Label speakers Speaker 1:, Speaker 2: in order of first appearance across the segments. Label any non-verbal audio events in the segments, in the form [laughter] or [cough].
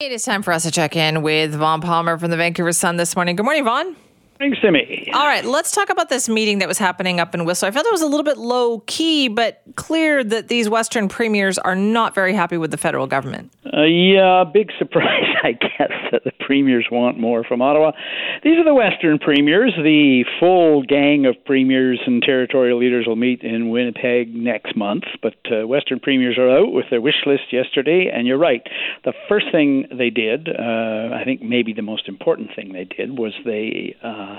Speaker 1: It is time for us to check in with Vaughn Palmer from the Vancouver Sun this morning. Good morning, Vaughn. All right, let's talk about this meeting that was happening up in Whistler. I felt it was a little bit low key, but clear that these Western premiers are not very happy with the federal government.
Speaker 2: Uh, yeah, big [laughs] surprise, I guess, that the premiers want more from Ottawa. These are the Western premiers. The full gang of premiers and territorial leaders will meet in Winnipeg next month, but uh, Western premiers are out with their wish list yesterday, and you're right. The first thing they did, uh, I think maybe the most important thing they did, was they. Uh,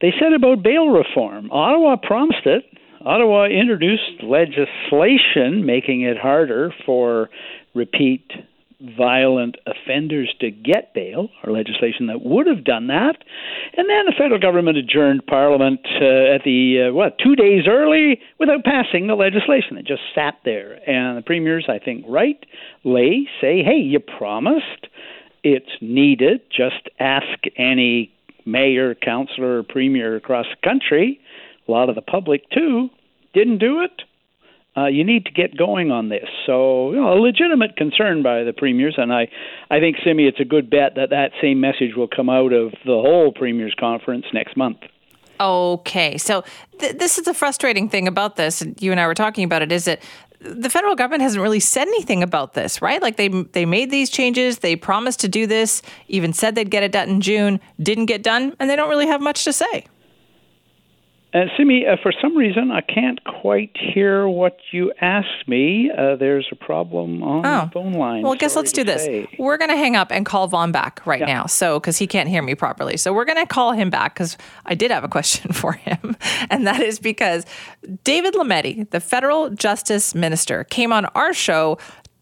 Speaker 2: they said about bail reform. Ottawa promised it. Ottawa introduced legislation making it harder for repeat violent offenders to get bail, or legislation that would have done that. And then the federal government adjourned Parliament uh, at the, uh, what, two days early without passing the legislation. It just sat there. And the premiers, I think, rightly say, hey, you promised. It's needed. Just ask any mayor, councillor, premier across the country, a lot of the public too, didn't do it. Uh, you need to get going on this. So, you know, a legitimate concern by the premiers, and I, I think, Simi, it's a good bet that that same message will come out of the whole premiers conference next month.
Speaker 1: Okay, so th- this is the frustrating thing about this. And you and I were talking about it. Is that the federal government hasn't really said anything about this, right? Like they they made these changes, they promised to do this, even said they'd get it done in June, didn't get done, and they don't really have much to say.
Speaker 2: Uh, Simi, uh, for some reason, I can't quite hear what you asked me. Uh, there's a problem on oh. the phone line.
Speaker 1: Well, I guess let's do this.
Speaker 2: Say.
Speaker 1: We're going to hang up and call Vaughn back right yeah. now. So, because he can't hear me properly. So, we're going to call him back because I did have a question [laughs] for him. And that is because David Lametti, the federal justice minister, came on our show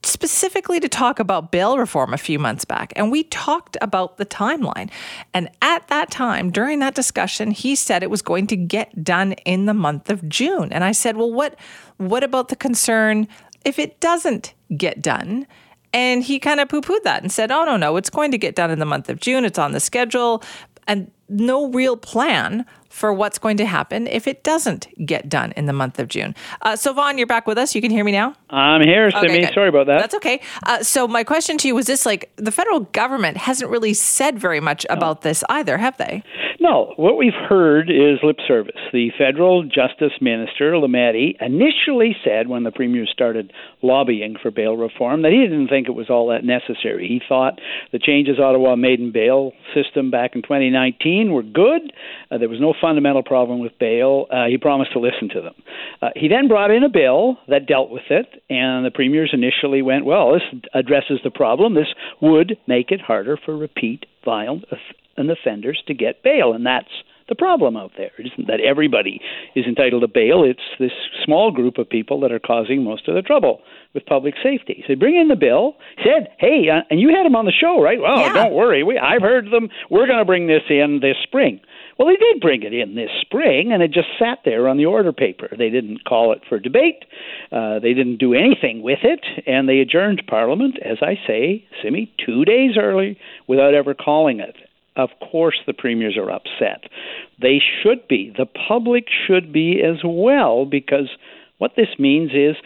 Speaker 1: specifically to talk about bail reform a few months back, and we talked about the timeline. And at that time, during that discussion, he said it was going to get done in the month of June. And I said, "Well, what what about the concern if it doesn't get done?" And he kind of poo-pooed that and said, "Oh no, no, it's going to get done in the month of June. It's on the schedule." And no real plan for what's going to happen if it doesn't get done in the month of June. Uh, so, Vaughn, you're back with us. You can hear me now?
Speaker 2: I'm here, Simi. Okay, Sorry about that.
Speaker 1: That's okay. Uh, so, my question to you was this like, the federal government hasn't really said very much no. about this either, have they?
Speaker 2: No. What we've heard is lip service. The federal justice minister, Lametti, initially said when the premier started lobbying for bail reform that he didn't think it was all that necessary. He thought the changes Ottawa made in bail system back in 2019 were good. Uh, there was no fundamental problem with bail. Uh, he promised to listen to them. Uh, he then brought in a bill that dealt with it, and the premiers initially went, well, this addresses the problem. This would make it harder for repeat violent offenders to get bail, and that's the problem out there. It isn't that everybody is entitled to bail. It's this small group of people that are causing most of the trouble with public safety. So they bring in the bill, said, hey, uh, and you had them on the show, right? Well, yeah. don't worry. We, I've heard them. We're going to bring this in this spring. Well, they did bring it in this spring, and it just sat there on the order paper. They didn't call it for debate. Uh, they didn't do anything with it, and they adjourned Parliament, as I say, Simi, two days early without ever calling it. Of course, the premiers are upset. They should be. The public should be as well, because what this means is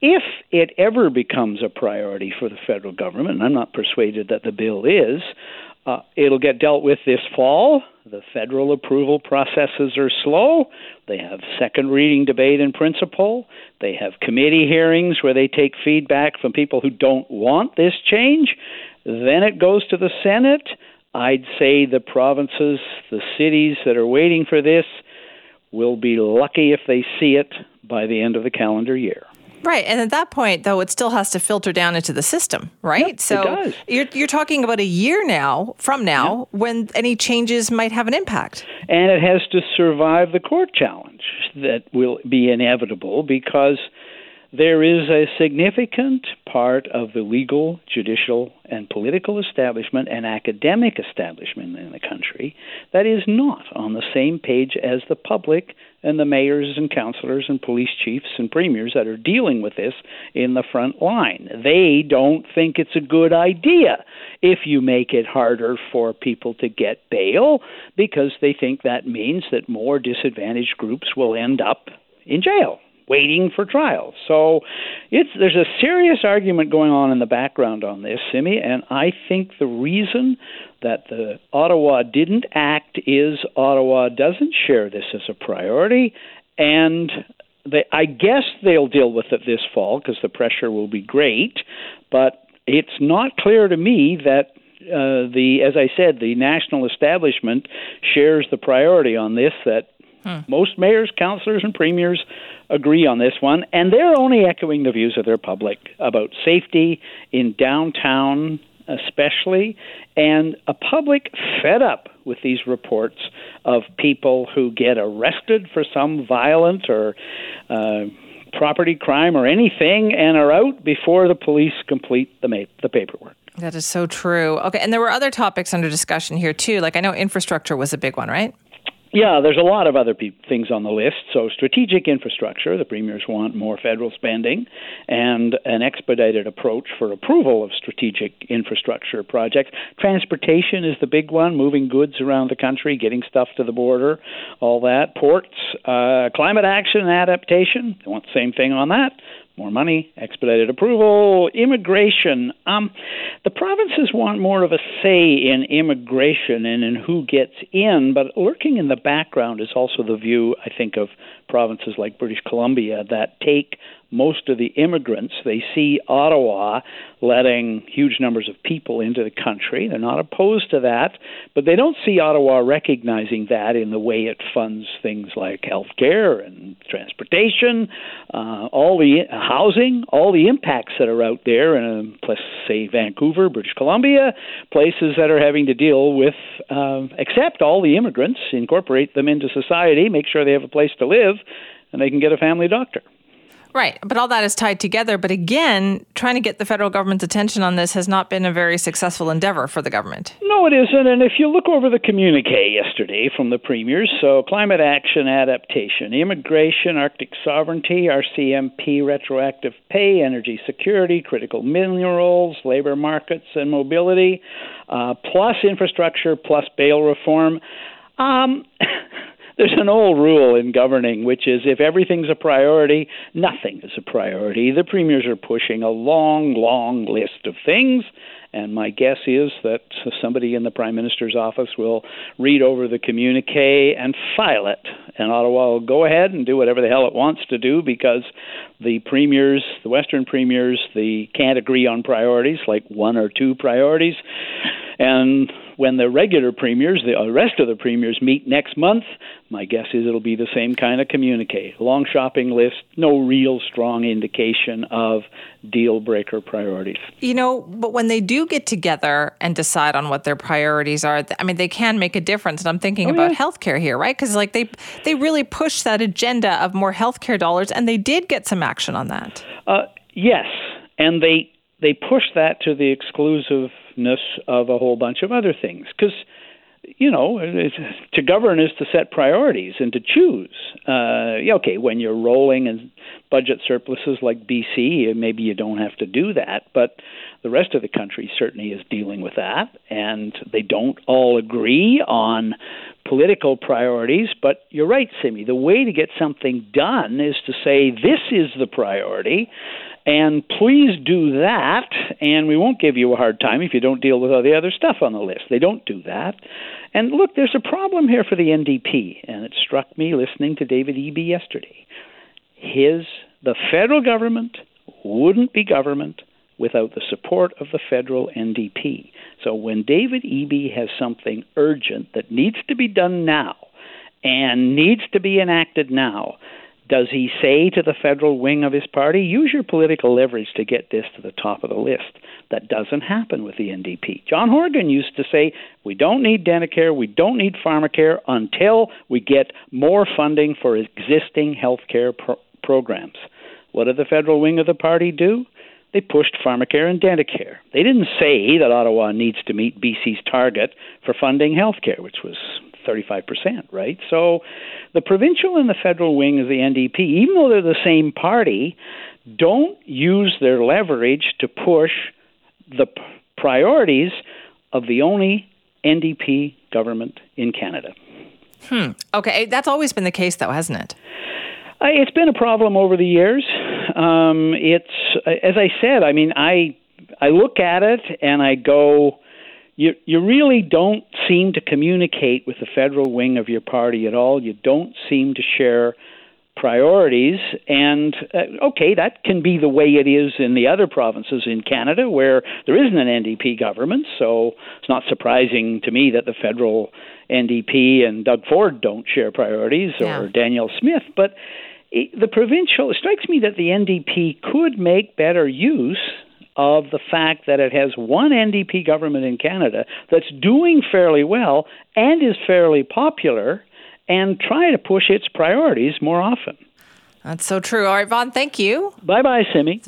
Speaker 2: if it ever becomes a priority for the federal government, and I'm not persuaded that the bill is, uh, it'll get dealt with this fall. The federal approval processes are slow. They have second reading debate in principle. They have committee hearings where they take feedback from people who don't want this change. Then it goes to the Senate. I'd say the provinces, the cities that are waiting for this, will be lucky if they see it by the end of the calendar year.
Speaker 1: Right, and at that point, though, it still has to filter down into the system, right?
Speaker 2: Yep,
Speaker 1: so you're you're talking about a year now from now yep. when any changes might have an impact,
Speaker 2: and it has to survive the court challenge that will be inevitable because there is a significant part of the legal, judicial, and political establishment and academic establishment in the country that is not on the same page as the public and the mayors and councillors and police chiefs and premiers that are dealing with this in the front line. They don't think it's a good idea if you make it harder for people to get bail because they think that means that more disadvantaged groups will end up in jail waiting for trial. So it's there's a serious argument going on in the background on this, Simi, and I think the reason that the Ottawa didn't act is Ottawa doesn't share this as a priority and they, I guess they'll deal with it this fall because the pressure will be great, but it's not clear to me that uh, the, as I said, the national establishment shares the priority on this. That hmm. most mayors, councillors, and premiers agree on this one, and they're only echoing the views of their public about safety in downtown especially, and a public fed up with these reports of people who get arrested for some violent or uh, property crime or anything and are out before the police complete the, ma- the paperwork.
Speaker 1: That is so true. Okay, and there were other topics under discussion here too. Like I know infrastructure was a big one, right?
Speaker 2: Yeah, there's a lot of other pe- things on the list. So, strategic infrastructure, the premiers want more federal spending and an expedited approach for approval of strategic infrastructure projects. Transportation is the big one, moving goods around the country, getting stuff to the border, all that. Ports, uh, climate action and adaptation, they want the same thing on that more money, expedited approval, immigration. Um, the provinces want more of a say in immigration and in who gets in, but lurking in the background is also the view, I think, of provinces like British Columbia that take most of the immigrants. They see Ottawa letting huge numbers of people into the country. They're not opposed to that, but they don't see Ottawa recognizing that in the way it funds things like health care and transportation, uh, all the housing, all the impacts that are out there, uh, plus, say, Vancouver, British Columbia, places that are having to deal with uh, accept all the immigrants, incorporate them into society, make sure they have a place to live, and they can get a family doctor.
Speaker 1: Right. But all that is tied together. But again, trying to get the federal government's attention on this has not been a very successful endeavor for the government.
Speaker 2: No, it isn't. And if you look over the communique yesterday from the premiers, so climate action adaptation, immigration, Arctic sovereignty, RCMP, retroactive pay, energy security, critical minerals, labor markets and mobility, uh, plus infrastructure, plus bail reform. Um, [laughs] there's an old rule in governing, which is if everything's a priority, nothing is a priority. The premiers are pushing a long, long list of things. And my guess is that somebody in the Prime Minister's office will read over the communique and file it. And Ottawa will go ahead and do whatever the hell it wants to do because the premiers, the Western premiers, they can't agree on priorities, like one or two priorities. And when the regular premiers, the rest of the premiers, meet next month, my guess is it'll be the same kind of communique. Long shopping list, no real strong indication of deal breaker priorities.
Speaker 1: You know, but when they do get together and decide on what their priorities are, I mean, they can make a difference. And I'm thinking oh, about yeah. healthcare here, right? Because like they they really push that agenda of more healthcare dollars, and they did get some action on that.
Speaker 2: Uh, yes, and they they push that to the exclusiveness of a whole bunch of other things. Because you know to govern is to set priorities and to choose. Uh, okay when you're rolling and budget surpluses like BC maybe you don't have to do that but the rest of the country certainly is dealing with that and they don't all agree on political priorities but you're right Simi the way to get something done is to say this is the priority and please do that, and we won't give you a hard time if you don't deal with all the other stuff on the list. They don't do that. And look, there's a problem here for the NDP, and it struck me listening to David Eby yesterday. His the federal government wouldn't be government without the support of the federal NDP. So when David Eby has something urgent that needs to be done now and needs to be enacted now, does he say to the federal wing of his party, use your political leverage to get this to the top of the list? That doesn't happen with the NDP. John Horgan used to say, we don't need Dentacare, we don't need pharmacare until we get more funding for existing health care pro- programs. What did the federal wing of the party do? They pushed pharmacare and Dentacare. They didn't say that Ottawa needs to meet BC's target for funding health care, which was 35%, right? So the provincial and the federal wing of the NDP, even though they're the same party, don't use their leverage to push the p- priorities of the only NDP government in Canada.
Speaker 1: Hmm. Okay, that's always been the case, though, hasn't it?
Speaker 2: Uh, it's been a problem over the years. Um, it's as I said. I mean, I I look at it and I go, you you really don't seem to communicate with the federal wing of your party at all. You don't seem to share priorities. And uh, okay, that can be the way it is in the other provinces in Canada where there isn't an NDP government. So it's not surprising to me that the federal NDP and Doug Ford don't share priorities
Speaker 1: Yeah.
Speaker 2: or Daniel Smith. But it, the provincial, it strikes me that the NDP could make better use of the fact that it has one NDP government in Canada that's doing fairly well and is fairly popular and try to push its priorities more often.
Speaker 1: That's so true. All right, Vaughn, thank you.
Speaker 2: Bye bye, Simi.